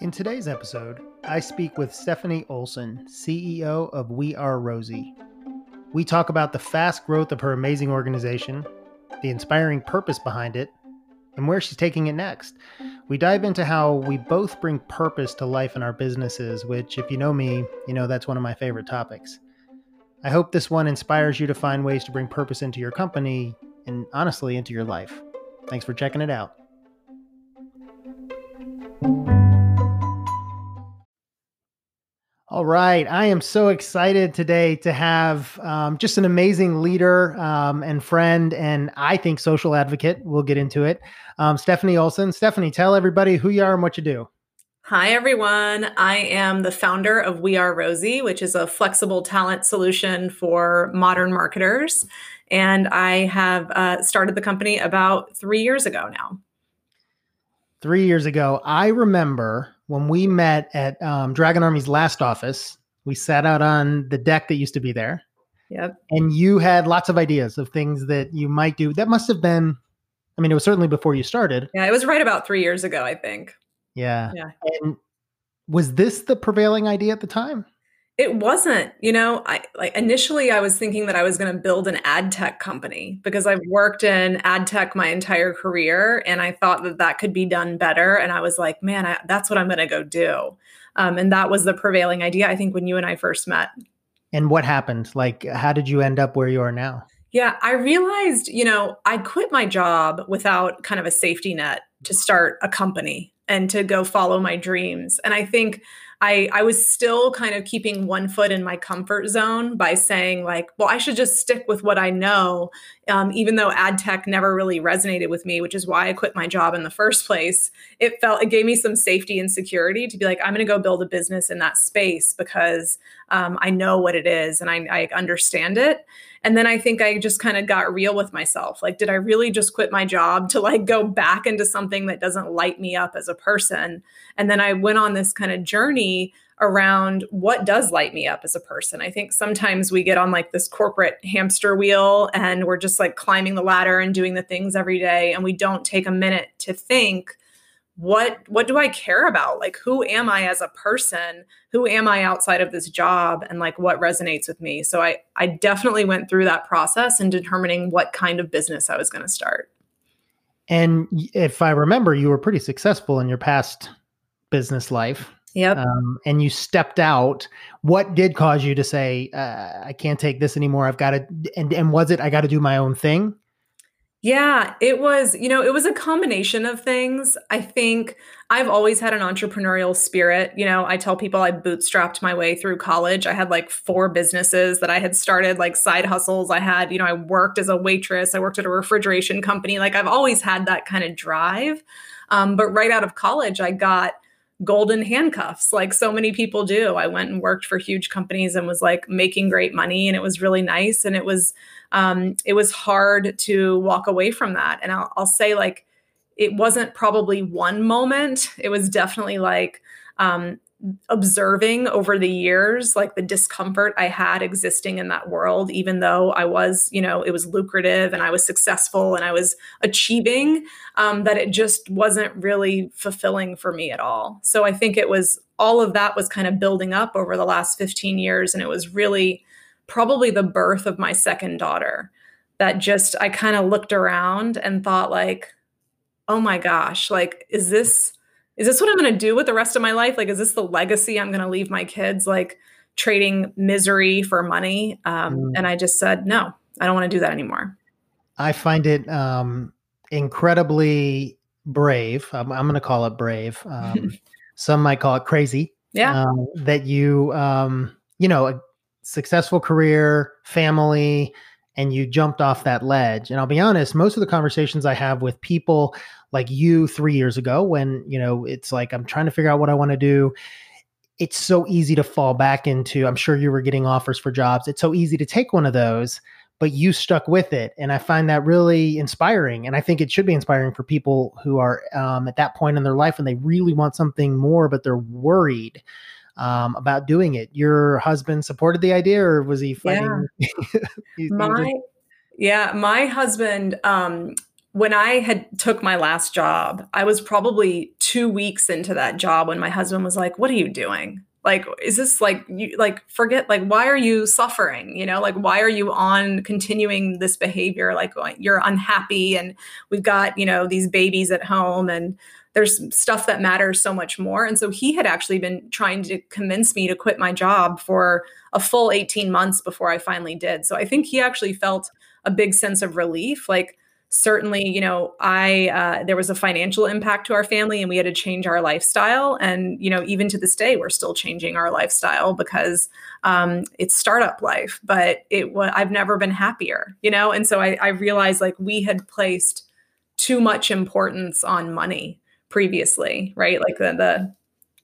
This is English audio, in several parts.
In today's episode, I speak with Stephanie Olson, CEO of We Are Rosie. We talk about the fast growth of her amazing organization, the inspiring purpose behind it, and where she's taking it next. We dive into how we both bring purpose to life in our businesses, which, if you know me, you know that's one of my favorite topics. I hope this one inspires you to find ways to bring purpose into your company and honestly into your life. Thanks for checking it out. All right. I am so excited today to have um, just an amazing leader um, and friend, and I think social advocate. We'll get into it. Um, Stephanie Olson. Stephanie, tell everybody who you are and what you do. Hi, everyone. I am the founder of We Are Rosie, which is a flexible talent solution for modern marketers. And I have uh, started the company about three years ago now. Three years ago, I remember when we met at um, Dragon Army's last office, we sat out on the deck that used to be there. Yep. And you had lots of ideas of things that you might do. That must have been, I mean, it was certainly before you started. Yeah, it was right about three years ago, I think. Yeah. Yeah. And was this the prevailing idea at the time? It wasn't, you know, I like initially I was thinking that I was going to build an ad tech company because I've worked in ad tech my entire career and I thought that that could be done better. And I was like, man, I, that's what I'm going to go do. Um, and that was the prevailing idea, I think, when you and I first met. And what happened? Like, how did you end up where you are now? Yeah, I realized, you know, I quit my job without kind of a safety net to start a company and to go follow my dreams. And I think I, I was still kind of keeping one foot in my comfort zone by saying like well i should just stick with what i know um, even though ad tech never really resonated with me which is why i quit my job in the first place it felt it gave me some safety and security to be like i'm going to go build a business in that space because um, i know what it is and I, I understand it and then I think I just kind of got real with myself. Like, did I really just quit my job to like go back into something that doesn't light me up as a person? And then I went on this kind of journey around what does light me up as a person. I think sometimes we get on like this corporate hamster wheel and we're just like climbing the ladder and doing the things every day and we don't take a minute to think what what do i care about? Like who am i as a person? Who am i outside of this job? And like what resonates with me? So i i definitely went through that process in determining what kind of business i was going to start. And if i remember you were pretty successful in your past business life Yep. Um, and you stepped out. What did cause you to say, uh, "I can't take this anymore. I've got to"? And and was it I got to do my own thing? Yeah, it was, you know, it was a combination of things. I think I've always had an entrepreneurial spirit. You know, I tell people I bootstrapped my way through college. I had like four businesses that I had started, like side hustles. I had, you know, I worked as a waitress, I worked at a refrigeration company. Like I've always had that kind of drive. Um, but right out of college, I got golden handcuffs like so many people do. I went and worked for huge companies and was like making great money and it was really nice and it was um, it was hard to walk away from that. And I'll, I'll say like it wasn't probably one moment. It was definitely like um, observing over the years like the discomfort i had existing in that world even though i was you know it was lucrative and i was successful and i was achieving um, that it just wasn't really fulfilling for me at all. So i think it was all of that was kind of building up over the last 15 years and it was really probably the birth of my second daughter that just i kind of looked around and thought like oh my gosh like is this is this what I'm going to do with the rest of my life? Like, is this the legacy I'm going to leave my kids? Like, trading misery for money. Um, mm. And I just said, no, I don't want to do that anymore. I find it um, incredibly brave. I'm, I'm going to call it brave. Um, some might call it crazy. Yeah. Um, that you, um, you know, a successful career, family, and you jumped off that ledge. And I'll be honest, most of the conversations I have with people like you three years ago when you know it's like i'm trying to figure out what i want to do. It's so easy to fall back into i'm sure you were getting offers for jobs. It's so easy to take one of those but you stuck with it and i find that really inspiring and i think it should be inspiring for people who are um, at that point in their life and they really want something more but they're worried um, about doing it. Your husband supported the idea or was he fighting yeah. my yeah my husband um, when I had took my last job, I was probably two weeks into that job when my husband was like, "What are you doing? Like, is this like you like forget like why are you suffering? You know, like why are you on continuing this behavior? Like you're unhappy, and we've got you know these babies at home, and there's stuff that matters so much more. And so he had actually been trying to convince me to quit my job for a full 18 months before I finally did. So I think he actually felt a big sense of relief. Like, certainly, you know, I, uh, there was a financial impact to our family and we had to change our lifestyle. And, you know, even to this day, we're still changing our lifestyle because um, it's startup life, but it was, I've never been happier, you know? And so I, I realized like we had placed too much importance on money previously, right? Like the, the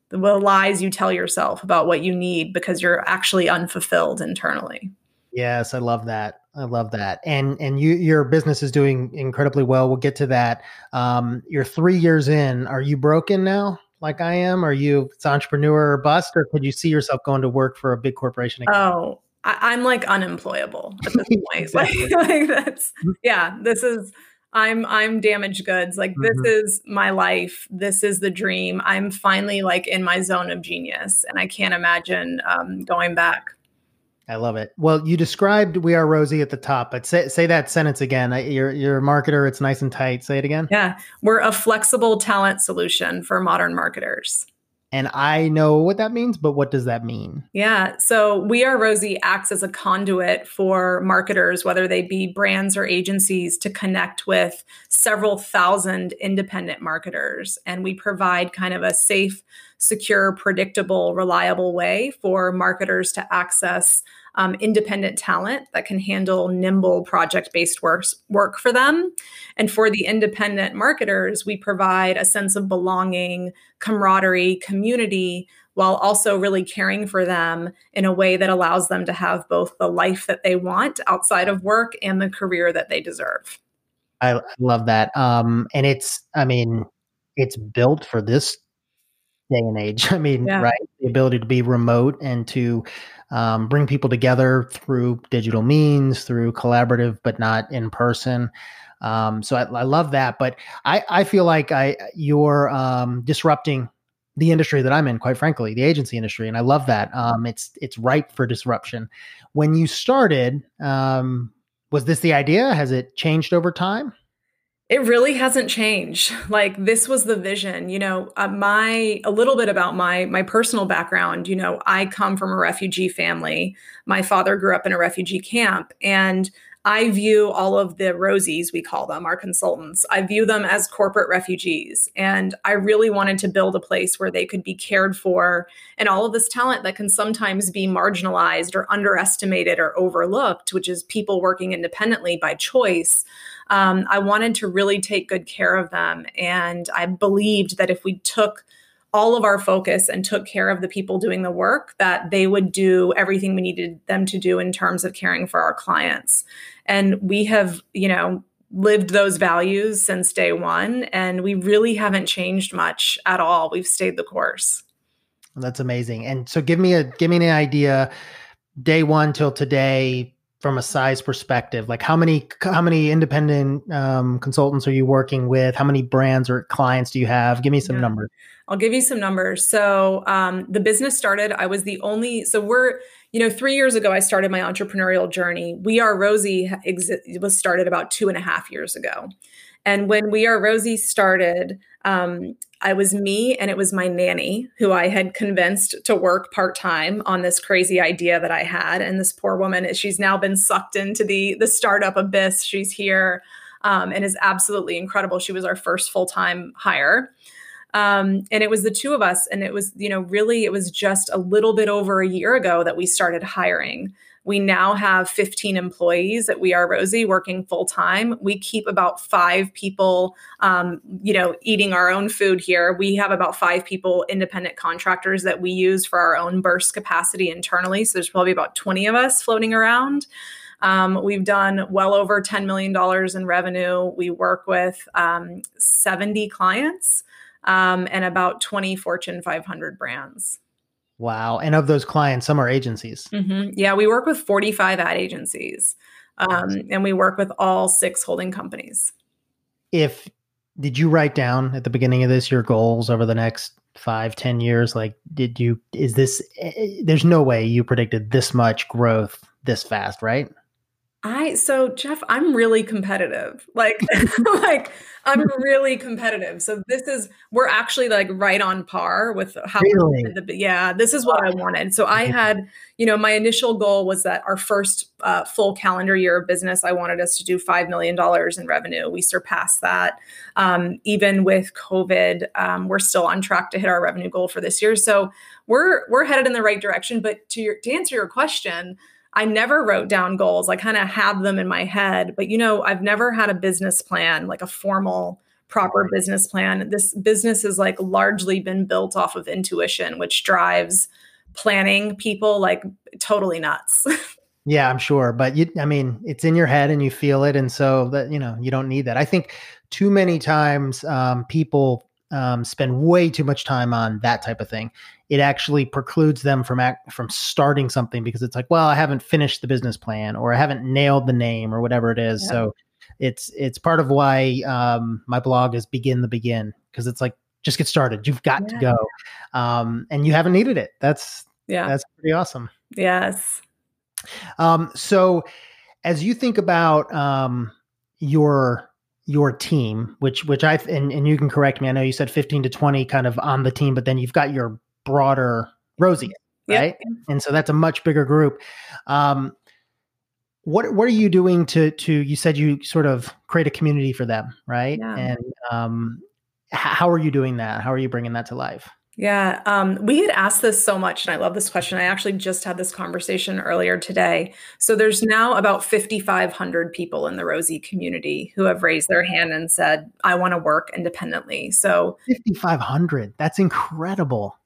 the lies you tell yourself about what you need because you're actually unfulfilled internally. Yes, I love that. I love that. And and you your business is doing incredibly well. We'll get to that. Um, you're three years in. Are you broken now? Like I am? Are you it's entrepreneur or bust, or could you see yourself going to work for a big corporation? Again? Oh, I, am like unemployable at this point. like, like that's mm-hmm. yeah. This is I'm I'm damaged goods. Like mm-hmm. this is my life. This is the dream. I'm finally like in my zone of genius, and I can't imagine um, going back. I love it. Well, you described "We Are Rosie" at the top, but say say that sentence again. You're you're a marketer. It's nice and tight. Say it again. Yeah, we're a flexible talent solution for modern marketers. And I know what that means, but what does that mean? Yeah. So We Are Rosie acts as a conduit for marketers, whether they be brands or agencies, to connect with several thousand independent marketers. And we provide kind of a safe, secure, predictable, reliable way for marketers to access um, independent talent that can handle nimble project based works, work for them. And for the independent marketers, we provide a sense of belonging, camaraderie, community, while also really caring for them in a way that allows them to have both the life that they want outside of work and the career that they deserve. I love that. Um, and it's, I mean, it's built for this day and age. I mean, yeah. right? The ability to be remote and to um, bring people together through digital means, through collaborative, but not in person. Um, so I, I, love that, but I, I feel like I you're um, disrupting the industry that I'm in, quite frankly, the agency industry, and I love that. Um, it's it's ripe for disruption. When you started, um, was this the idea? Has it changed over time? It really hasn't changed. Like this was the vision, you know, uh, my a little bit about my my personal background, you know, I come from a refugee family. My father grew up in a refugee camp and I view all of the Rosies, we call them, our consultants, I view them as corporate refugees. And I really wanted to build a place where they could be cared for and all of this talent that can sometimes be marginalized or underestimated or overlooked, which is people working independently by choice um, I wanted to really take good care of them. And I believed that if we took all of our focus and took care of the people doing the work, that they would do everything we needed them to do in terms of caring for our clients. And we have, you know, lived those values since day one, and we really haven't changed much at all. We've stayed the course. That's amazing. And so, give me a give me an idea. Day one till today, from a size perspective like how many how many independent um, consultants are you working with? How many brands or clients do you have? Give me some yeah. numbers. I'll give you some numbers. So um, the business started i was the only so we're you know three years ago i started my entrepreneurial journey. We are rosie exi- was started about two and a half years ago. And when we are rosie started um, I was me and it was my nanny who I had convinced to work part time on this crazy idea that I had. And this poor woman, she's now been sucked into the the startup abyss. She's here um, and is absolutely incredible. She was our first full time hire. Um, and it was the two of us. And it was, you know, really, it was just a little bit over a year ago that we started hiring. We now have 15 employees at We Are Rosie working full time. We keep about five people, um, you know, eating our own food here. We have about five people, independent contractors that we use for our own burst capacity internally. So there's probably about 20 of us floating around. Um, we've done well over $10 million in revenue. We work with um, 70 clients um, and about 20 Fortune 500 brands. Wow. And of those clients, some are agencies. Mm-hmm. Yeah, we work with 45 ad agencies um, and we work with all six holding companies. if did you write down at the beginning of this your goals over the next five ten years like did you is this eh, eh, there's no way you predicted this much growth this fast right I so Jeff, I'm really competitive. Like like I'm really competitive. So this is we're actually like right on par with how really? the, yeah, this is what I wanted. So I had, you know, my initial goal was that our first uh, full calendar year of business, I wanted us to do five million dollars in revenue. We surpassed that. Um, even with COVID, um, we're still on track to hit our revenue goal for this year. So we're we're headed in the right direction. But to your to answer your question I never wrote down goals. I kind of have them in my head, but you know, I've never had a business plan, like a formal, proper business plan. This business has like largely been built off of intuition, which drives planning people like totally nuts. yeah, I'm sure. But you, I mean, it's in your head and you feel it. And so that, you know, you don't need that. I think too many times um, people um, spend way too much time on that type of thing it actually precludes them from act, from starting something because it's like, well, I haven't finished the business plan or I haven't nailed the name or whatever it is. Yeah. So it's it's part of why um, my blog is begin the begin because it's like just get started. You've got yeah. to go, um, and you haven't needed it. That's yeah, that's pretty awesome. Yes. Um, so as you think about um, your your team, which which I and, and you can correct me. I know you said 15 to 20 kind of on the team, but then you've got your broader Rosie, right? Yep. And so that's a much bigger group. Um, what what are you doing to to you said you sort of create a community for them, right? Yeah. And um, how are you doing that? How are you bringing that to life? Yeah, um, we had asked this so much, and I love this question. I actually just had this conversation earlier today. So there's now about 5,500 people in the Rosie community who have raised their hand and said, "I want to work independently." So 5,500. That's incredible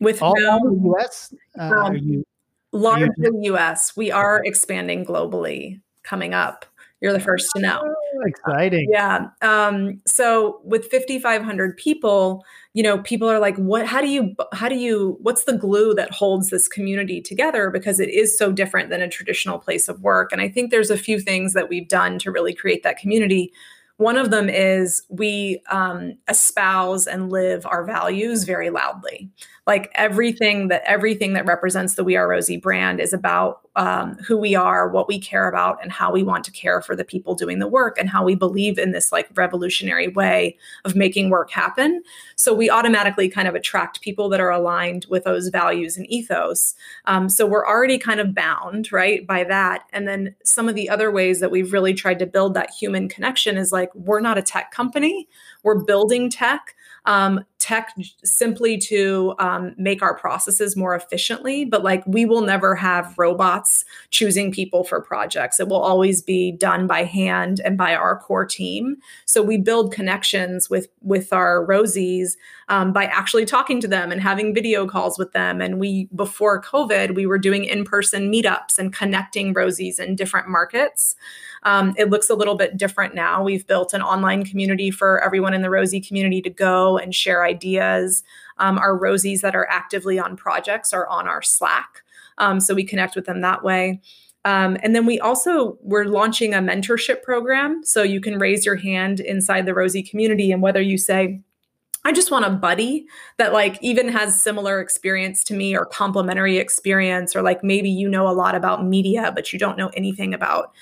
with all no, the US? Uh, um, you largely you- US? We are expanding globally coming up. You're the first to know. Oh, exciting. Yeah. Um, so with 5,500 people, you know, people are like, what, how do you, how do you, what's the glue that holds this community together? Because it is so different than a traditional place of work. And I think there's a few things that we've done to really create that community. One of them is we um, espouse and live our values very loudly like everything that everything that represents the we are rosie brand is about um, who we are what we care about and how we want to care for the people doing the work and how we believe in this like revolutionary way of making work happen. So we automatically kind of attract people that are aligned with those values and ethos. Um, so we're already kind of bound right by that. And then some of the other ways that we've really tried to build that human connection is like we're not a tech company. We're building tech. Um, tech simply to um, make our processes more efficiently. But like we will never have robots choosing people for projects. It will always be done by hand and by our core team. So we build connections with with our Rosies um, by actually talking to them and having video calls with them. And we before COVID, we were doing in person meetups and connecting Rosies in different markets. Um, it looks a little bit different now. We've built an online community for everyone in the Rosie community to go and share ideas. Um, our Rosies that are actively on projects are on our Slack. Um, so we connect with them that way. Um, and then we also we're launching a mentorship program, so you can raise your hand inside the Rosie community, and whether you say, I just want a buddy that like even has similar experience to me or complementary experience, or like maybe you know a lot about media, but you don't know anything about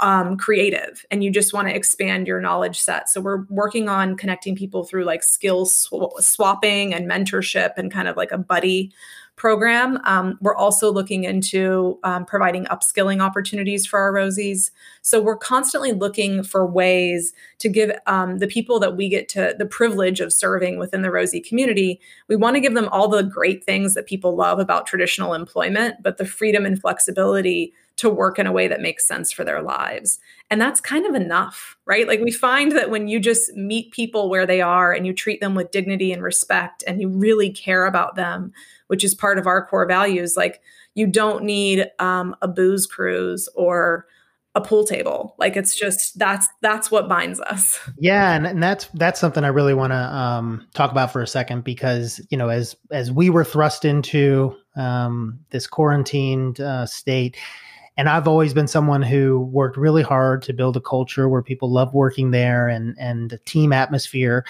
um, creative and you just want to expand your knowledge set. So we're working on connecting people through like skills sw- swapping and mentorship and kind of like a buddy program. Um, we're also looking into um, providing upskilling opportunities for our Rosies. So we're constantly looking for ways to give um, the people that we get to the privilege of serving within the Rosie community, we want to give them all the great things that people love about traditional employment, but the freedom and flexibility to work in a way that makes sense for their lives. And that's kind of enough, right? Like we find that when you just meet people where they are and you treat them with dignity and respect and you really care about them, which is part of our core values, like you don't need um, a booze cruise or a pool table like it's just that's that's what binds us yeah and, and that's that's something i really want to um, talk about for a second because you know as as we were thrust into um, this quarantined uh, state and I've always been someone who worked really hard to build a culture where people love working there and and a team atmosphere.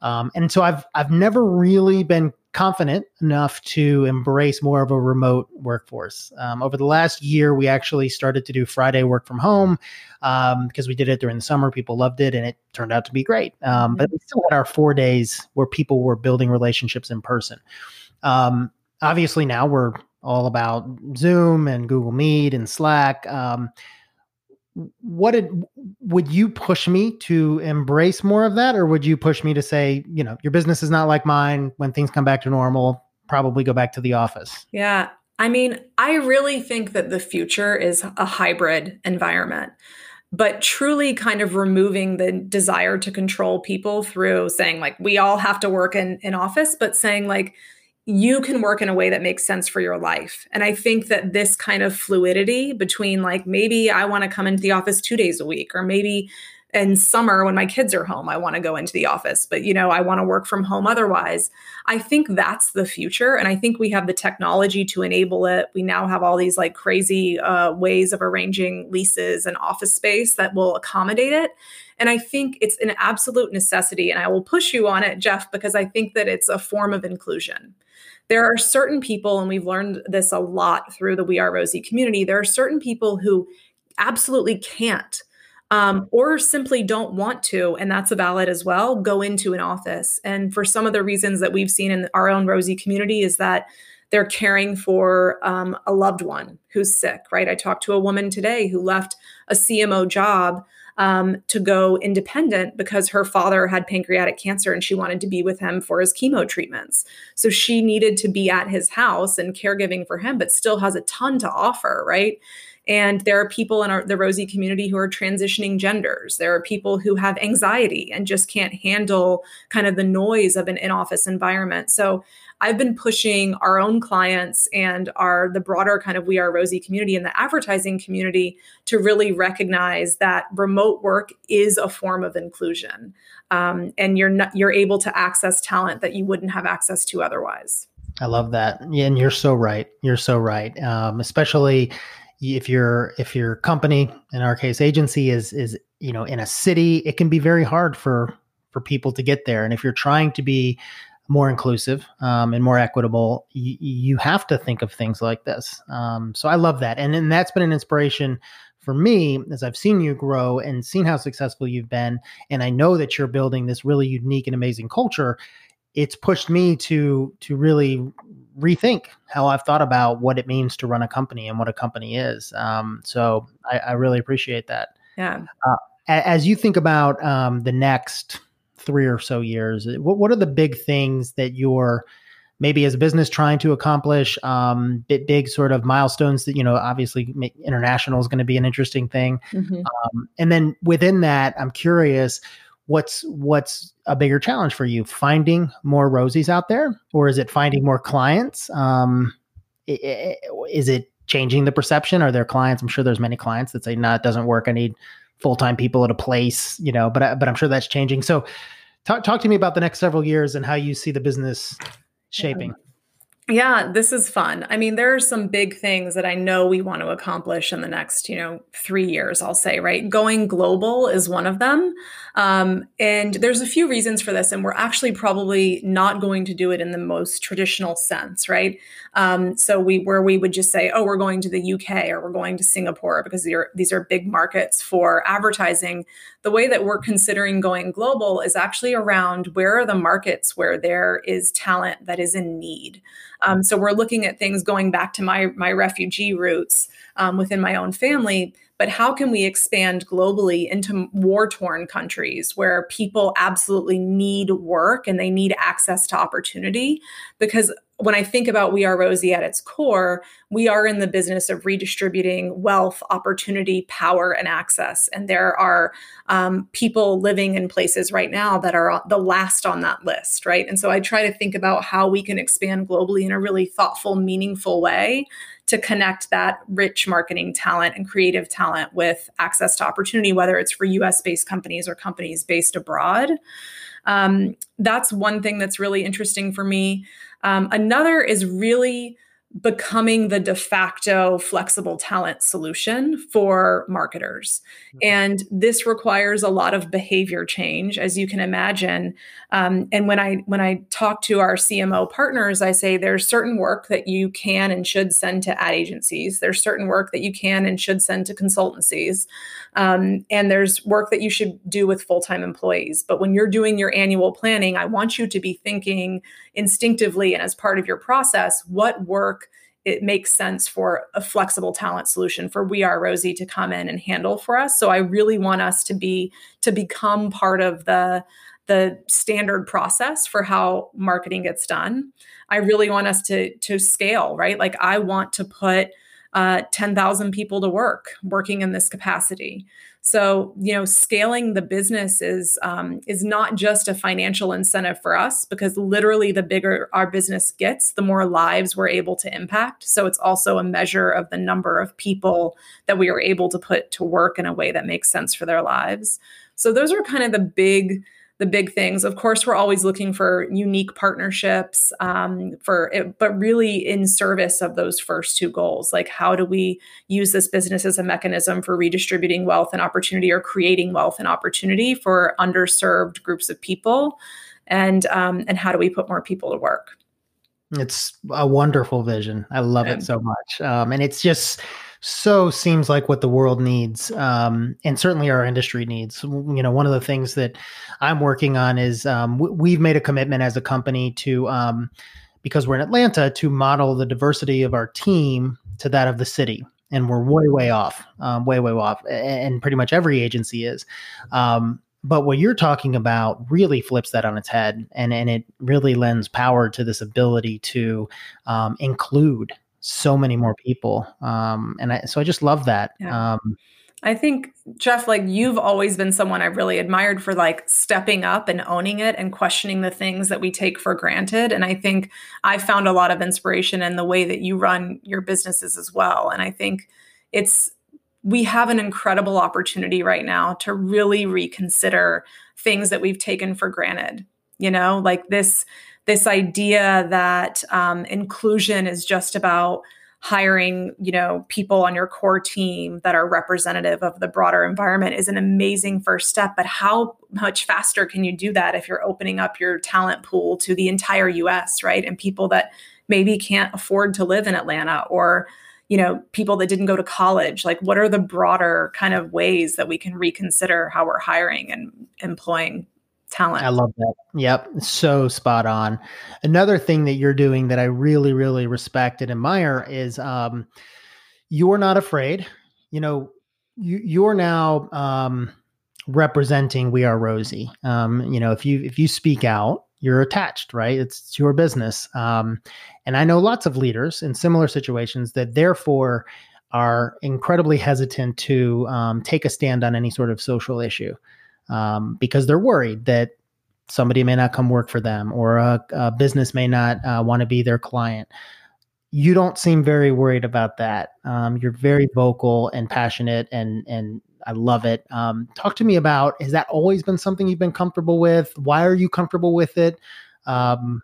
Um, and so I've I've never really been confident enough to embrace more of a remote workforce. Um, over the last year, we actually started to do Friday work from home um, because we did it during the summer. People loved it, and it turned out to be great. Um, but we still had our four days where people were building relationships in person. Um, obviously, now we're all about Zoom and Google Meet and Slack. Um, what did would you push me to embrace more of that? Or would you push me to say you know your business is not like mine. When things come back to normal probably go back to the office yeah. I mean i really think that the future is a hybrid environment but truly kind of removing the desire to control people through saying like we all have to work in in office but saying like you can work in a way that makes sense for your life. And I think that this kind of fluidity between like maybe I want to come into the office 2 days a week or maybe in summer when my kids are home I want to go into the office, but you know, I want to work from home otherwise. I think that's the future and I think we have the technology to enable it. We now have all these like crazy uh, ways of arranging leases and office space that will accommodate it. And I think it's an absolute necessity. And I will push you on it, Jeff, because I think that it's a form of inclusion there are certain people, and we've learned this a lot through the We Are Rosie community, there are certain people who absolutely can't um, or simply don't want to, and that's a valid as well, go into an office. And for some of the reasons that we've seen in our own Rosie community is that they're caring for um, a loved one who's sick, right? I talked to a woman today who left a CMO job um, to go independent because her father had pancreatic cancer and she wanted to be with him for his chemo treatments. So she needed to be at his house and caregiving for him, but still has a ton to offer, right? And there are people in our, the Rosie community who are transitioning genders. There are people who have anxiety and just can't handle kind of the noise of an in office environment. So I've been pushing our own clients and our the broader kind of We Are Rosie community and the advertising community to really recognize that remote work is a form of inclusion, um, and you're not, you're able to access talent that you wouldn't have access to otherwise. I love that, and you're so right. You're so right, um, especially if your if your company, in our case, agency is is you know in a city, it can be very hard for for people to get there, and if you're trying to be more inclusive um, and more equitable, y- you have to think of things like this. Um, so I love that, and and that's been an inspiration for me as I've seen you grow and seen how successful you've been, and I know that you're building this really unique and amazing culture. It's pushed me to to really rethink how I've thought about what it means to run a company and what a company is. Um, so I, I, really appreciate that. Yeah. Uh, as you think about um, the next three or so years? What, what are the big things that you're maybe as a business trying to accomplish? Um, big, big sort of milestones that, you know, obviously international is going to be an interesting thing. Mm-hmm. Um, and then within that, I'm curious, what's what's a bigger challenge for you finding more rosies out there or is it finding more clients? Um is it changing the perception? Are there clients? I'm sure there's many clients that say no it doesn't work. I need full-time people at a place, you know, but, but I'm sure that's changing. So talk, talk to me about the next several years and how you see the business shaping. Yeah, this is fun. I mean, there are some big things that I know we want to accomplish in the next, you know, three years, I'll say, right? Going global is one of them. Um, and there's a few reasons for this, and we're actually probably not going to do it in the most traditional sense, right? Um, so we where we would just say, oh, we're going to the UK or we're going to Singapore because are, these are big markets for advertising. The way that we're considering going global is actually around where are the markets where there is talent that is in need. Um, so we're looking at things going back to my my refugee roots um, within my own family but how can we expand globally into war torn countries where people absolutely need work and they need access to opportunity? Because when I think about We Are Rosie at its core, we are in the business of redistributing wealth, opportunity, power, and access. And there are um, people living in places right now that are the last on that list, right? And so I try to think about how we can expand globally in a really thoughtful, meaningful way to connect that rich marketing talent and creative talent with access to opportunity, whether it's for US based companies or companies based abroad. Um, that's one thing that's really interesting for me. Um, another is really becoming the de facto flexible talent solution for marketers. Mm-hmm. And this requires a lot of behavior change, as you can imagine. Um, and when I when I talk to our CMO partners, I say there's certain work that you can and should send to ad agencies. There's certain work that you can and should send to consultancies, um, and there's work that you should do with full time employees. But when you're doing your annual planning, I want you to be thinking instinctively and as part of your process what work it makes sense for a flexible talent solution for we are rosie to come in and handle for us. So i really want us to be to become part of the the standard process for how marketing gets done. I really want us to to scale right? Like i want to put uh, 10,000 people to work working in this capacity. So, you know, scaling the business is um, is not just a financial incentive for us because literally the bigger our business gets, the more lives we're able to impact. So it's also a measure of the number of people that we are able to put to work in a way that makes sense for their lives. So those are kind of the big the big things. Of course, we're always looking for unique partnerships um, for it, but really in service of those first two goals. Like, how do we use this business as a mechanism for redistributing wealth and opportunity, or creating wealth and opportunity for underserved groups of people, and um, and how do we put more people to work? It's a wonderful vision. I love it so much, um, and it's just so seems like what the world needs um, and certainly our industry needs. You know one of the things that i'm working on is um, w- we've made a commitment as a company to um, because we're in atlanta to model the diversity of our team to that of the city. And we're way way off um, way way off and pretty much every agency is. Um, but what you're talking about really flips that on its head and, and it really lends power to this ability to um, include so many more people. Um, and I, so I just love that. Yeah. Um, I think Jeff, like you've always been someone I've really admired for like stepping up and owning it and questioning the things that we take for granted. And I think I found a lot of inspiration in the way that you run your businesses as well. And I think it's we have an incredible opportunity right now to really reconsider things that we've taken for granted. You know, like this this idea that um, inclusion is just about hiring you know people on your core team that are representative of the broader environment is an amazing first step but how much faster can you do that if you're opening up your talent pool to the entire US right? And people that maybe can't afford to live in Atlanta or you know people that didn't go to college. Like what are the broader kind of ways that we can reconsider how we're hiring and employing talent. I love that. Yep. So spot on. Another thing that you're doing that I really, really respect and admire is um, you're not afraid. You know, you, you're now um, representing We Are Rosie. Um, you know, if you if you speak out, you're attached, right? It's, your business. Um, and I know lots of leaders in similar situations that therefore are incredibly hesitant to um, take a stand on any sort of social issue um, because they're worried that somebody may not come work for them or a, a business may not uh, want to be their client. You don't seem very worried about that. Um, you're very vocal and passionate, and and I love it. Um, talk to me about has that always been something you've been comfortable with? Why are you comfortable with it? Um,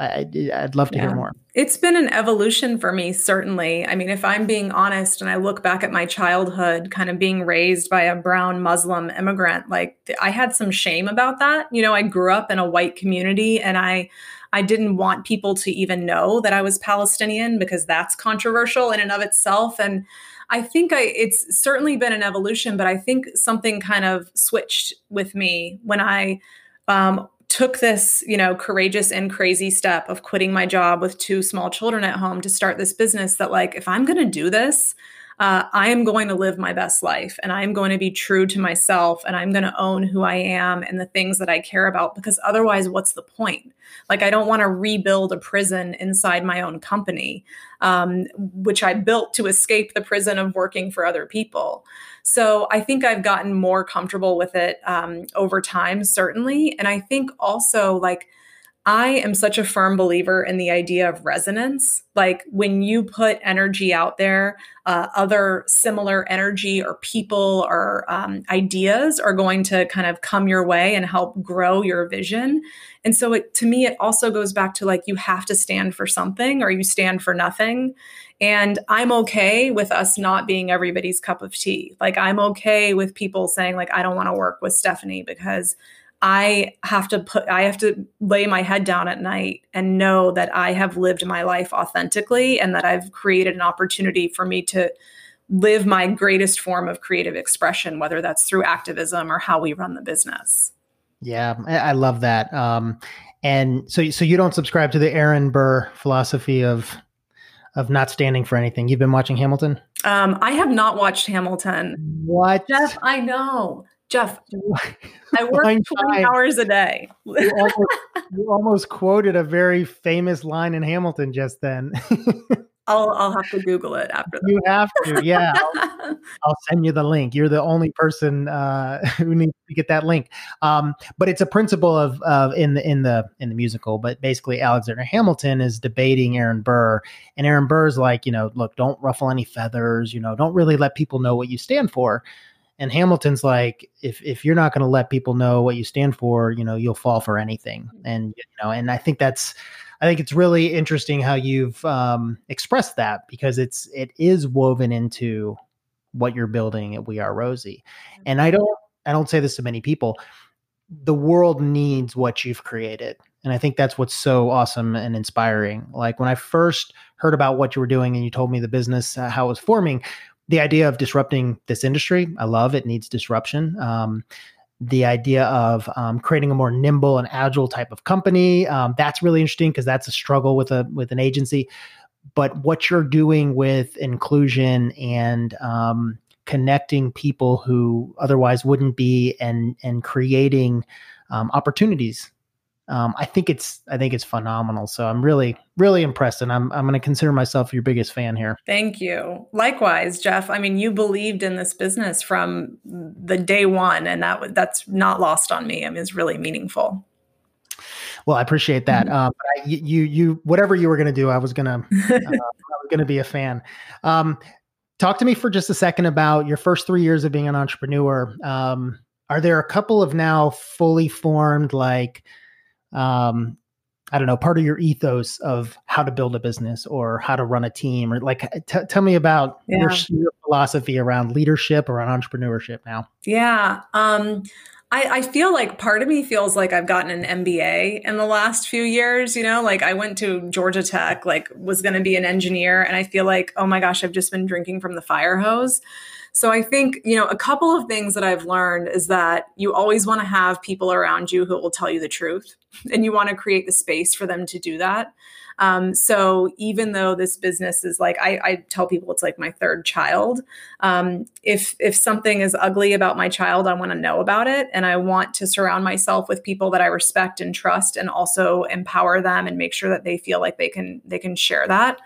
I, would love to yeah. hear more. It's been an evolution for me, certainly. I mean, if I'm being honest and I look back at my childhood, kind of being raised by a brown Muslim immigrant, like I had some shame about that. You know, I grew up in a white community and I, I didn't want people to even know that I was Palestinian because that's controversial in and of itself. And I think I, it's certainly been an evolution, but I think something kind of switched with me when I um, took this, you know, courageous and crazy step of quitting my job with two small children at home to start this business that like if I'm going to do this, uh, I am going to live my best life and I am going to be true to myself and I'm going to own who I am and the things that I care about because otherwise, what's the point? Like, I don't want to rebuild a prison inside my own company, um, which I built to escape the prison of working for other people. So I think I've gotten more comfortable with it um, over time, certainly. And I think also, like, I am such a firm believer in the idea of resonance. Like when you put energy out there, uh, other similar energy or people or um, ideas are going to kind of come your way and help grow your vision. And so, it, to me, it also goes back to like you have to stand for something or you stand for nothing. And I'm okay with us not being everybody's cup of tea. Like, I'm okay with people saying, like, I don't want to work with Stephanie because I have to put, I have to lay my head down at night and know that I have lived my life authentically and that I've created an opportunity for me to live my greatest form of creative expression, whether that's through activism or how we run the business. Yeah, I love that. Um, and so, so you don't subscribe to the Aaron Burr philosophy of of not standing for anything. You've been watching Hamilton. Um, I have not watched Hamilton. What? Jeff, I know. Jeff, I work 20 time. hours a day. you, almost, you almost quoted a very famous line in Hamilton just then. I'll I'll have to Google it after. That. You have to, yeah. I'll, I'll, send you the link. You're the only person uh, who needs to get that link. Um, but it's a principle of of in the in the in the musical. But basically, Alexander Hamilton is debating Aaron Burr, and Aaron Burr's like, you know, look, don't ruffle any feathers. You know, don't really let people know what you stand for. And Hamilton's like, if if you're not going to let people know what you stand for, you know, you'll fall for anything. Mm-hmm. And you know, and I think that's, I think it's really interesting how you've um, expressed that because it's it is woven into what you're building at We Are Rosie. And I don't I don't say this to many people. The world needs what you've created. And I think that's what's so awesome and inspiring. Like when I first heard about what you were doing and you told me the business, uh, how it was forming, the idea of disrupting this industry, I love it. Needs disruption. Um, the idea of um, creating a more nimble and agile type of company, um, that's really interesting because that's a struggle with a with an agency. But what you're doing with inclusion and um, connecting people who otherwise wouldn't be, and and creating um, opportunities um, I think it's I think it's phenomenal. So I'm really really impressed, and I'm I'm going to consider myself your biggest fan here. Thank you. Likewise, Jeff. I mean, you believed in this business from the day one, and that that's not lost on me. I mean, it's really meaningful. Well, I appreciate that. Mm-hmm. Um, I, you you whatever you were going to do, I was gonna uh, I was going to be a fan. Um, talk to me for just a second about your first three years of being an entrepreneur. Um, are there a couple of now fully formed like um, I don't know, part of your ethos of how to build a business or how to run a team, or like, t- tell me about yeah. your, your, philosophy around leadership, around entrepreneurship now. Yeah. Um, I, I feel like part of me feels like I've gotten an MBA in the last few years. You know, like I went to Georgia Tech, like was going to be an engineer, and I feel like, oh my gosh, I've just been drinking from the fire hose. So I think, you know, a couple of things that I've learned is that you always want to have people around you who will tell you the truth, and you want to create the space for them to do that. Um, so even though this business is like, I, I tell people it's like my third child. Um, if if something is ugly about my child, I want to know about it, and I want to surround myself with people that I respect and trust, and also empower them and make sure that they feel like they can they can share that.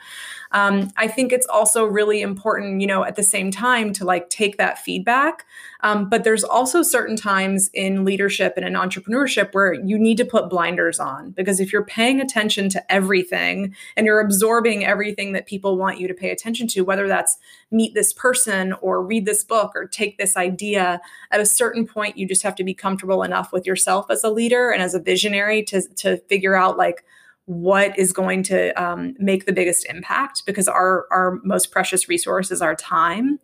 Um, I think it's also really important, you know, at the same time to like take that feedback. Um, but there's also certain times in leadership and in entrepreneurship where you need to put blinders on because if you're paying attention to everything and you're absorbing everything that people want you to pay attention to, whether that's meet this person or read this book or take this idea, at a certain point, you just have to be comfortable enough with yourself as a leader and as a visionary to, to figure out like, what is going to um, make the biggest impact because our our most precious resource is our time.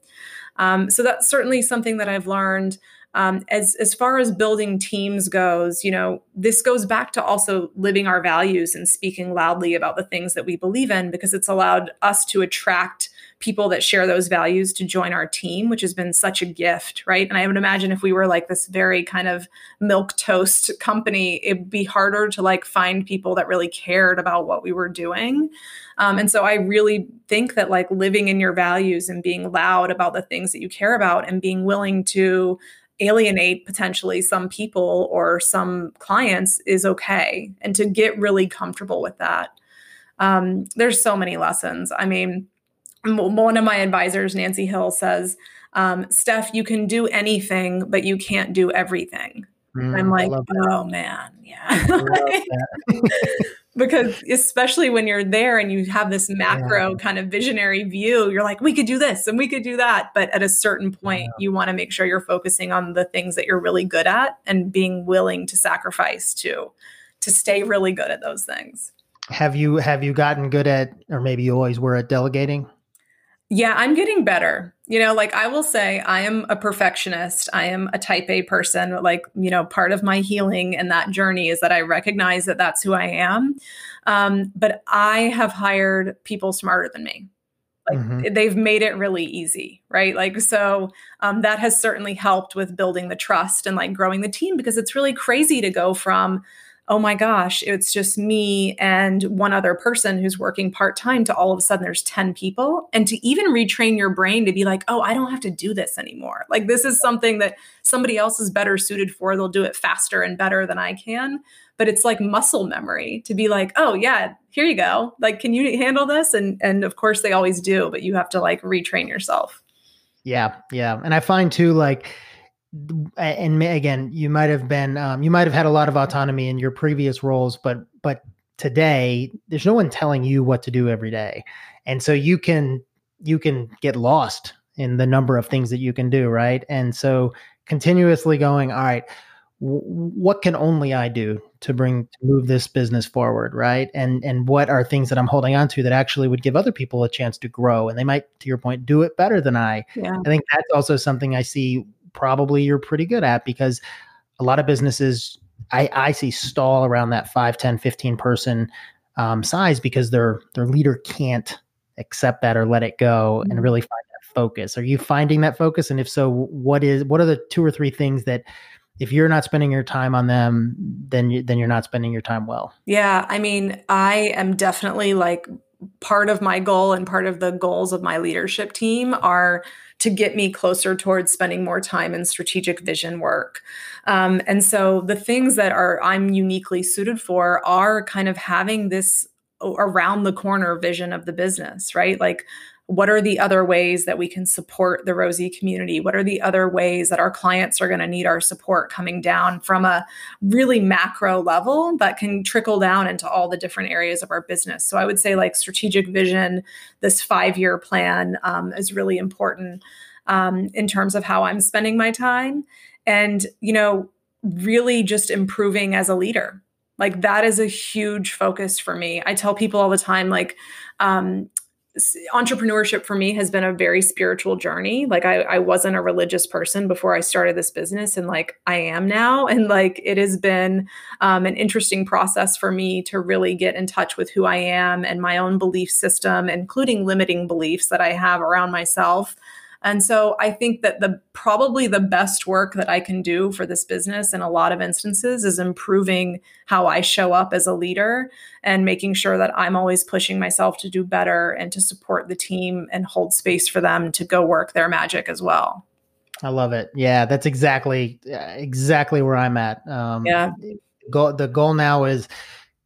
Um, so that's certainly something that i've learned. Um, as as far as building teams goes you know this goes back to also living our values and speaking loudly about the things that we believe in because it's allowed us to attract people that share those values to join our team, which has been such a gift, right? And I would imagine if we were like this very kind of milk toast company, it'd be harder to like find people that really cared about what we were doing. Um, and so I really think that like living in your values and being loud about the things that you care about and being willing to alienate potentially some people or some clients is okay and to get really comfortable with that um, there's so many lessons i mean one of my advisors, Nancy Hill, says, um, Steph, you can do anything, but you can't do everything. Mm, I'm like, oh man, yeah. because especially when you're there and you have this macro yeah. kind of visionary view, you're like, we could do this and we could do that. But at a certain point, yeah. you want to make sure you're focusing on the things that you're really good at and being willing to sacrifice to to stay really good at those things. Have you have you gotten good at or maybe you always were at delegating? Yeah, I'm getting better. You know, like I will say, I am a perfectionist. I am a type A person. Like, you know, part of my healing and that journey is that I recognize that that's who I am. Um, but I have hired people smarter than me. Like, mm-hmm. they've made it really easy, right? Like, so um, that has certainly helped with building the trust and like growing the team because it's really crazy to go from, oh my gosh, it's just me and one other person who's working part time to all of a sudden there's 10 people. And to even retrain your brain to be like, oh, I don't have to do this anymore. Like, this is something that somebody else is better suited for. They'll do it faster and better than I can. But it's like muscle memory to be like, oh, yeah, here you go. Like, can you handle this? And, and of course, they always do, but you have to like retrain yourself. Yeah. Yeah. And I find too, like, and again, you might have been, um, you might have had a lot of autonomy in your previous roles, but but today there's no one telling you what to do every day, and so you can you can get lost in the number of things that you can do, right? And so continuously going, all right, w- what can only I do to bring to move this business forward, right? And and what are things that I'm holding on to that actually would give other people a chance to grow, and they might, to your point, do it better than I. Yeah. I think that's also something I see probably you're pretty good at because a lot of businesses I, I see stall around that 5, 10, 15 person um, size because their their leader can't accept that or let it go and mm-hmm. really find that focus. Are you finding that focus? And if so, what is what are the two or three things that if you're not spending your time on them, then you, then you're not spending your time well. Yeah, I mean, I am definitely like part of my goal and part of the goals of my leadership team are to get me closer towards spending more time in strategic vision work. Um, and so the things that are I'm uniquely suited for are kind of having this around the corner vision of the business, right? Like what are the other ways that we can support the Rosie community? What are the other ways that our clients are going to need our support coming down from a really macro level that can trickle down into all the different areas of our business? So I would say, like, strategic vision, this five year plan um, is really important um, in terms of how I'm spending my time. And, you know, really just improving as a leader. Like, that is a huge focus for me. I tell people all the time, like, um, entrepreneurship for me has been a very spiritual journey. Like I, I wasn't a religious person before I started this business, and like I am now. And like it has been um, an interesting process for me to really get in touch with who I am and my own belief system, including limiting beliefs that I have around myself. And so I think that the probably the best work that I can do for this business in a lot of instances is improving how I show up as a leader and making sure that I'm always pushing myself to do better and to support the team and hold space for them to go work their magic as well. I love it. Yeah, that's exactly exactly where I'm at. Um, yeah. Goal, the goal now is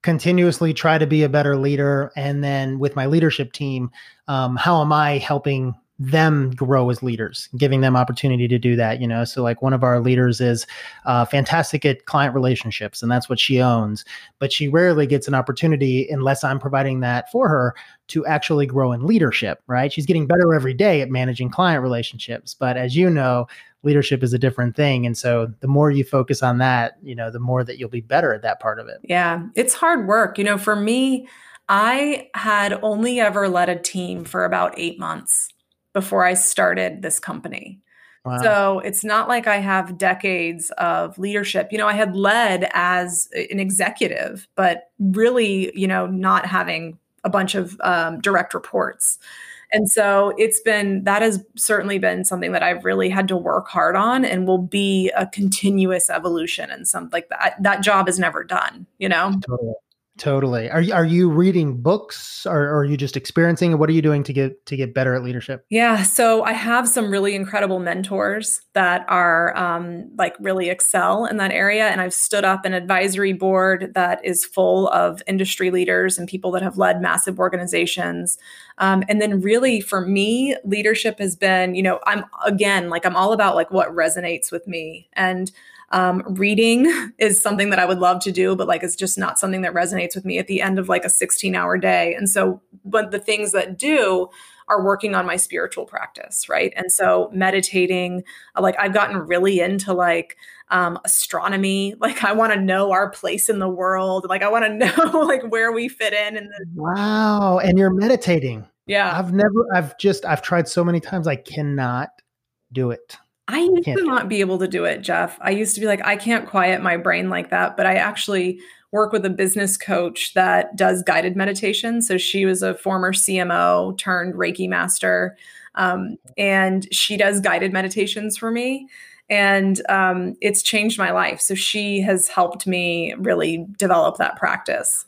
continuously try to be a better leader, and then with my leadership team, um, how am I helping them grow as leaders, giving them opportunity to do that. You know, so like one of our leaders is uh, fantastic at client relationships, and that's what she owns. But she rarely gets an opportunity unless I'm providing that for her to actually grow in leadership. Right? She's getting better every day at managing client relationships, but as you know, leadership is a different thing, and so the more you focus on that, you know, the more that you'll be better at that part of it. Yeah, it's hard work. You know, for me. I had only ever led a team for about eight months before I started this company. Wow. So it's not like I have decades of leadership. You know, I had led as an executive, but really, you know, not having a bunch of um, direct reports. And so it's been, that has certainly been something that I've really had to work hard on and will be a continuous evolution and something like that. That job is never done, you know? Totally. Totally. Are you, are you reading books or, or, are you just experiencing? What are you doing to get to get better at leadership? Yeah, so I have some really incredible mentors that are um, like really excel in that area, and I've stood up an advisory board that is full of industry leaders and people that have led massive organizations. Um, and then really for me, leadership has been, you know, I'm again like I'm all about like what resonates with me and Um, reading is something that I would love to do, but like it's just not something that resonates with me at the end of like a 16 hour day. And so, but the things that do are working on my spiritual practice, right? And so meditating, uh, like I've gotten really into like um, astronomy. Like I want to know our place in the world. Like I want to know like where we fit in. And wow, and you're meditating. Yeah, I've never. I've just. I've tried so many times. I cannot do it. I used to not be able to do it, Jeff. I used to be like, I can't quiet my brain like that. But I actually work with a business coach that does guided meditation. So she was a former CMO turned Reiki master. Um, and she does guided meditations for me. And um, it's changed my life. So she has helped me really develop that practice.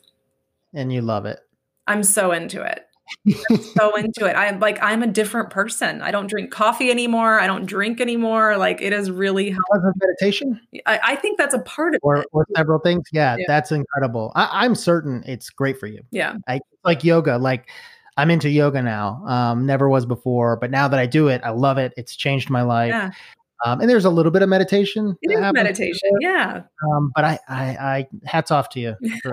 And you love it. I'm so into it so into it. I'm like, I'm a different person. I don't drink coffee anymore. I don't drink anymore. Like it is really helpful. meditation. I, I, think that's a part of or, it. Or several things. Yeah, yeah. that's incredible. I, am certain it's great for you. Yeah. I like yoga. Like I'm into yoga now. Um, never was before, but now that I do it, I love it. It's changed my life. Yeah. Um, and there's a little bit of meditation. It is meditation, yeah. Um, but I, I, I, hats off to you for,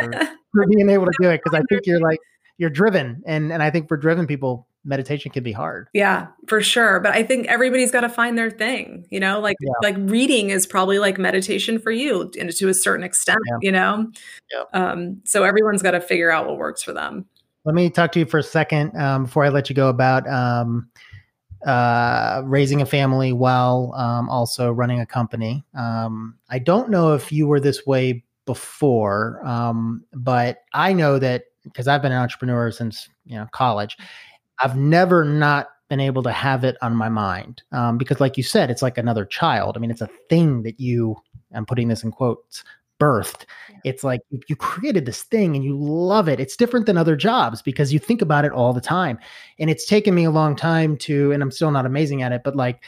for being able to do it because I think you're like you're driven and and i think for driven people meditation can be hard yeah for sure but i think everybody's got to find their thing you know like yeah. like reading is probably like meditation for you and to a certain extent yeah. you know yeah. um so everyone's got to figure out what works for them let me talk to you for a second um, before i let you go about um uh, raising a family while um, also running a company. Um, I don't know if you were this way before, um, but I know that because I've been an entrepreneur since you know college. I've never not been able to have it on my mind um, because, like you said, it's like another child. I mean, it's a thing that you. I'm putting this in quotes. Birthed. It's like you created this thing and you love it. It's different than other jobs because you think about it all the time. And it's taken me a long time to, and I'm still not amazing at it, but like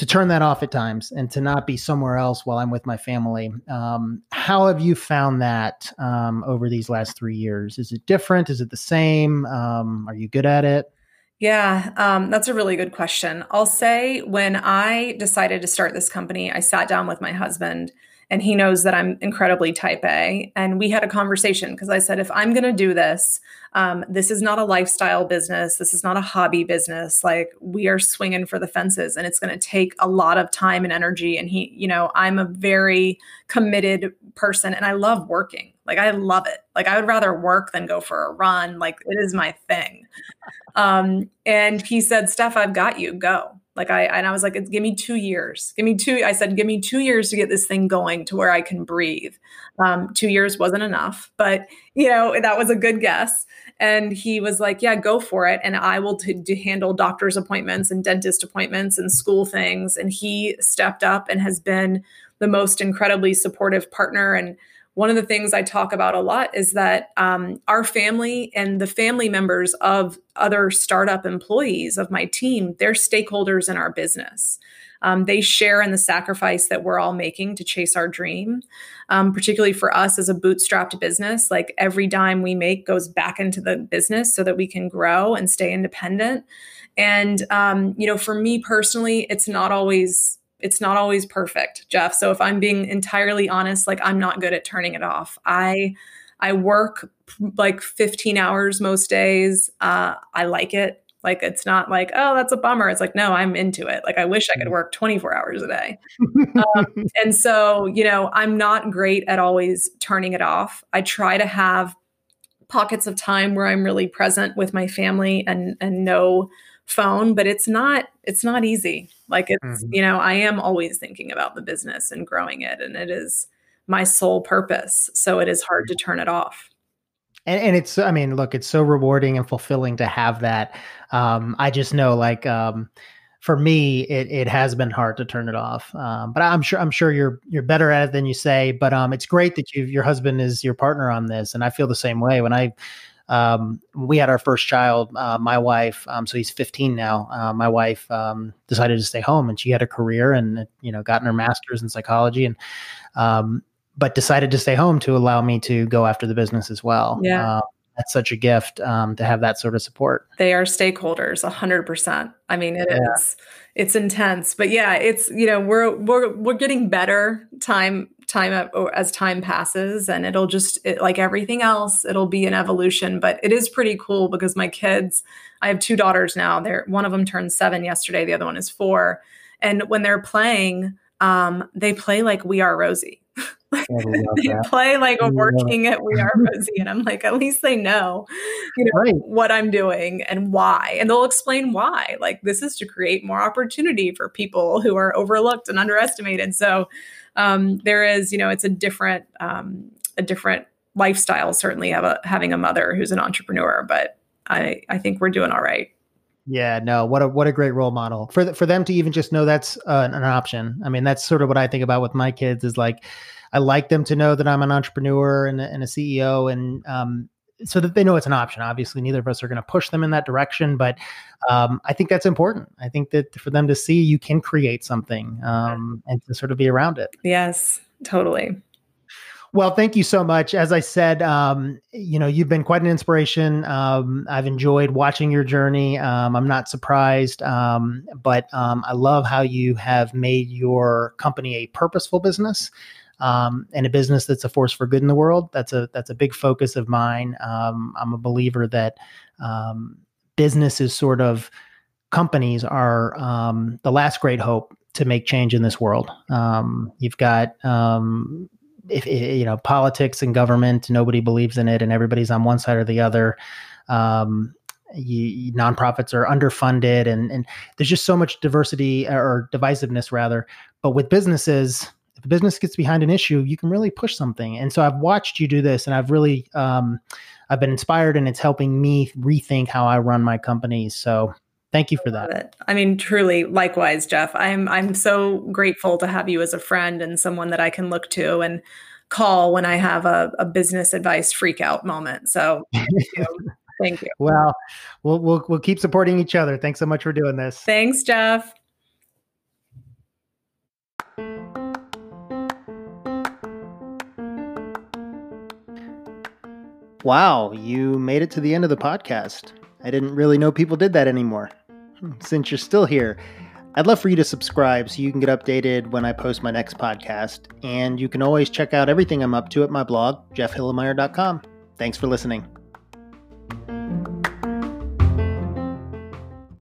to turn that off at times and to not be somewhere else while I'm with my family. Um, how have you found that um, over these last three years? Is it different? Is it the same? Um, are you good at it? Yeah, um, that's a really good question. I'll say when I decided to start this company, I sat down with my husband and he knows that I'm incredibly type A. And we had a conversation because I said, if I'm going to do this, um, this is not a lifestyle business. This is not a hobby business. Like we are swinging for the fences and it's going to take a lot of time and energy. And he, you know, I'm a very committed person and I love working. Like I love it. Like I would rather work than go for a run. Like it is my thing. Um, and he said, Steph, I've got you. Go. Like I and I was like, give me two years. Give me two. I said, give me two years to get this thing going to where I can breathe. Um, two years wasn't enough, but you know that was a good guess. And he was like, yeah, go for it. And I will t- handle doctor's appointments and dentist appointments and school things. And he stepped up and has been the most incredibly supportive partner and one of the things I talk about a lot is that um, our family and the family members of other startup employees of my team, they're stakeholders in our business. Um, they share in the sacrifice that we're all making to chase our dream. Um, particularly for us as a bootstrapped business, like every dime we make goes back into the business so that we can grow and stay independent. And um, you know, for me personally, it's not always it's not always perfect, Jeff. So if I'm being entirely honest, like I'm not good at turning it off. I I work like 15 hours most days. Uh, I like it. Like it's not like oh that's a bummer. It's like no, I'm into it. Like I wish I could mm. work 24 hours a day. um, and so you know I'm not great at always turning it off. I try to have pockets of time where I'm really present with my family and and know phone but it's not it's not easy. Like it's mm-hmm. you know i am always thinking about the business and growing it and it is my sole purpose so it is hard to turn it off. And, and it's i mean look it's so rewarding and fulfilling to have that. Um i just know like um for me it, it has been hard to turn it off. Um, but i'm sure i'm sure you're you're better at it than you say but um it's great that you your husband is your partner on this and i feel the same way. When i um, we had our first child, uh, my wife, um, so he's 15 now. Uh, my wife um, decided to stay home, and she had a career and you know gotten her master's in psychology, and um, but decided to stay home to allow me to go after the business as well. Yeah. Uh, that's such a gift um, to have that sort of support. They are stakeholders, hundred percent. I mean, it yeah. is it's intense, but yeah, it's you know we're we're we're getting better time time as time passes, and it'll just it, like everything else, it'll be an evolution. But it is pretty cool because my kids, I have two daughters now. They're one of them turned seven yesterday, the other one is four, and when they're playing, um, they play like we are Rosie they play like a working at We Are Rosie, and I'm like, at least they know, you know, right. what I'm doing and why, and they'll explain why. Like this is to create more opportunity for people who are overlooked and underestimated. So um, there is, you know, it's a different, um, a different lifestyle. Certainly, have a, having a mother who's an entrepreneur, but I, I think we're doing all right. Yeah, no, what a what a great role model for the, for them to even just know that's uh, an option. I mean, that's sort of what I think about with my kids is like I like them to know that I'm an entrepreneur and, and a CEO, and um, so that they know it's an option. Obviously, neither of us are going to push them in that direction, but um, I think that's important. I think that for them to see you can create something um, and to sort of be around it. Yes, totally. Well, thank you so much. As I said, um, you know, you've been quite an inspiration. Um, I've enjoyed watching your journey. Um, I'm not surprised, um, but um, I love how you have made your company a purposeful business um, and a business that's a force for good in the world. That's a that's a big focus of mine. Um, I'm a believer that um, business is sort of companies are um, the last great hope to make change in this world. Um, you've got um, if, you know politics and government, nobody believes in it, and everybody's on one side or the other. You, nonprofits are underfunded and, and there's just so much diversity or divisiveness rather but with businesses if a business gets behind an issue, you can really push something. And so I've watched you do this, and I've really um, I've been inspired, and it's helping me rethink how I run my companies. So thank you for that. I mean, truly, likewise, Jeff. I'm I'm so grateful to have you as a friend and someone that I can look to and call when I have a, a business advice freak out moment. So thank you. Thank you. Well, we'll we'll we'll keep supporting each other. Thanks so much for doing this. Thanks, Jeff. Wow, you made it to the end of the podcast. I didn't really know people did that anymore. Hmm, since you're still here, I'd love for you to subscribe so you can get updated when I post my next podcast. And you can always check out everything I'm up to at my blog, jeffhilimire.com. Thanks for listening.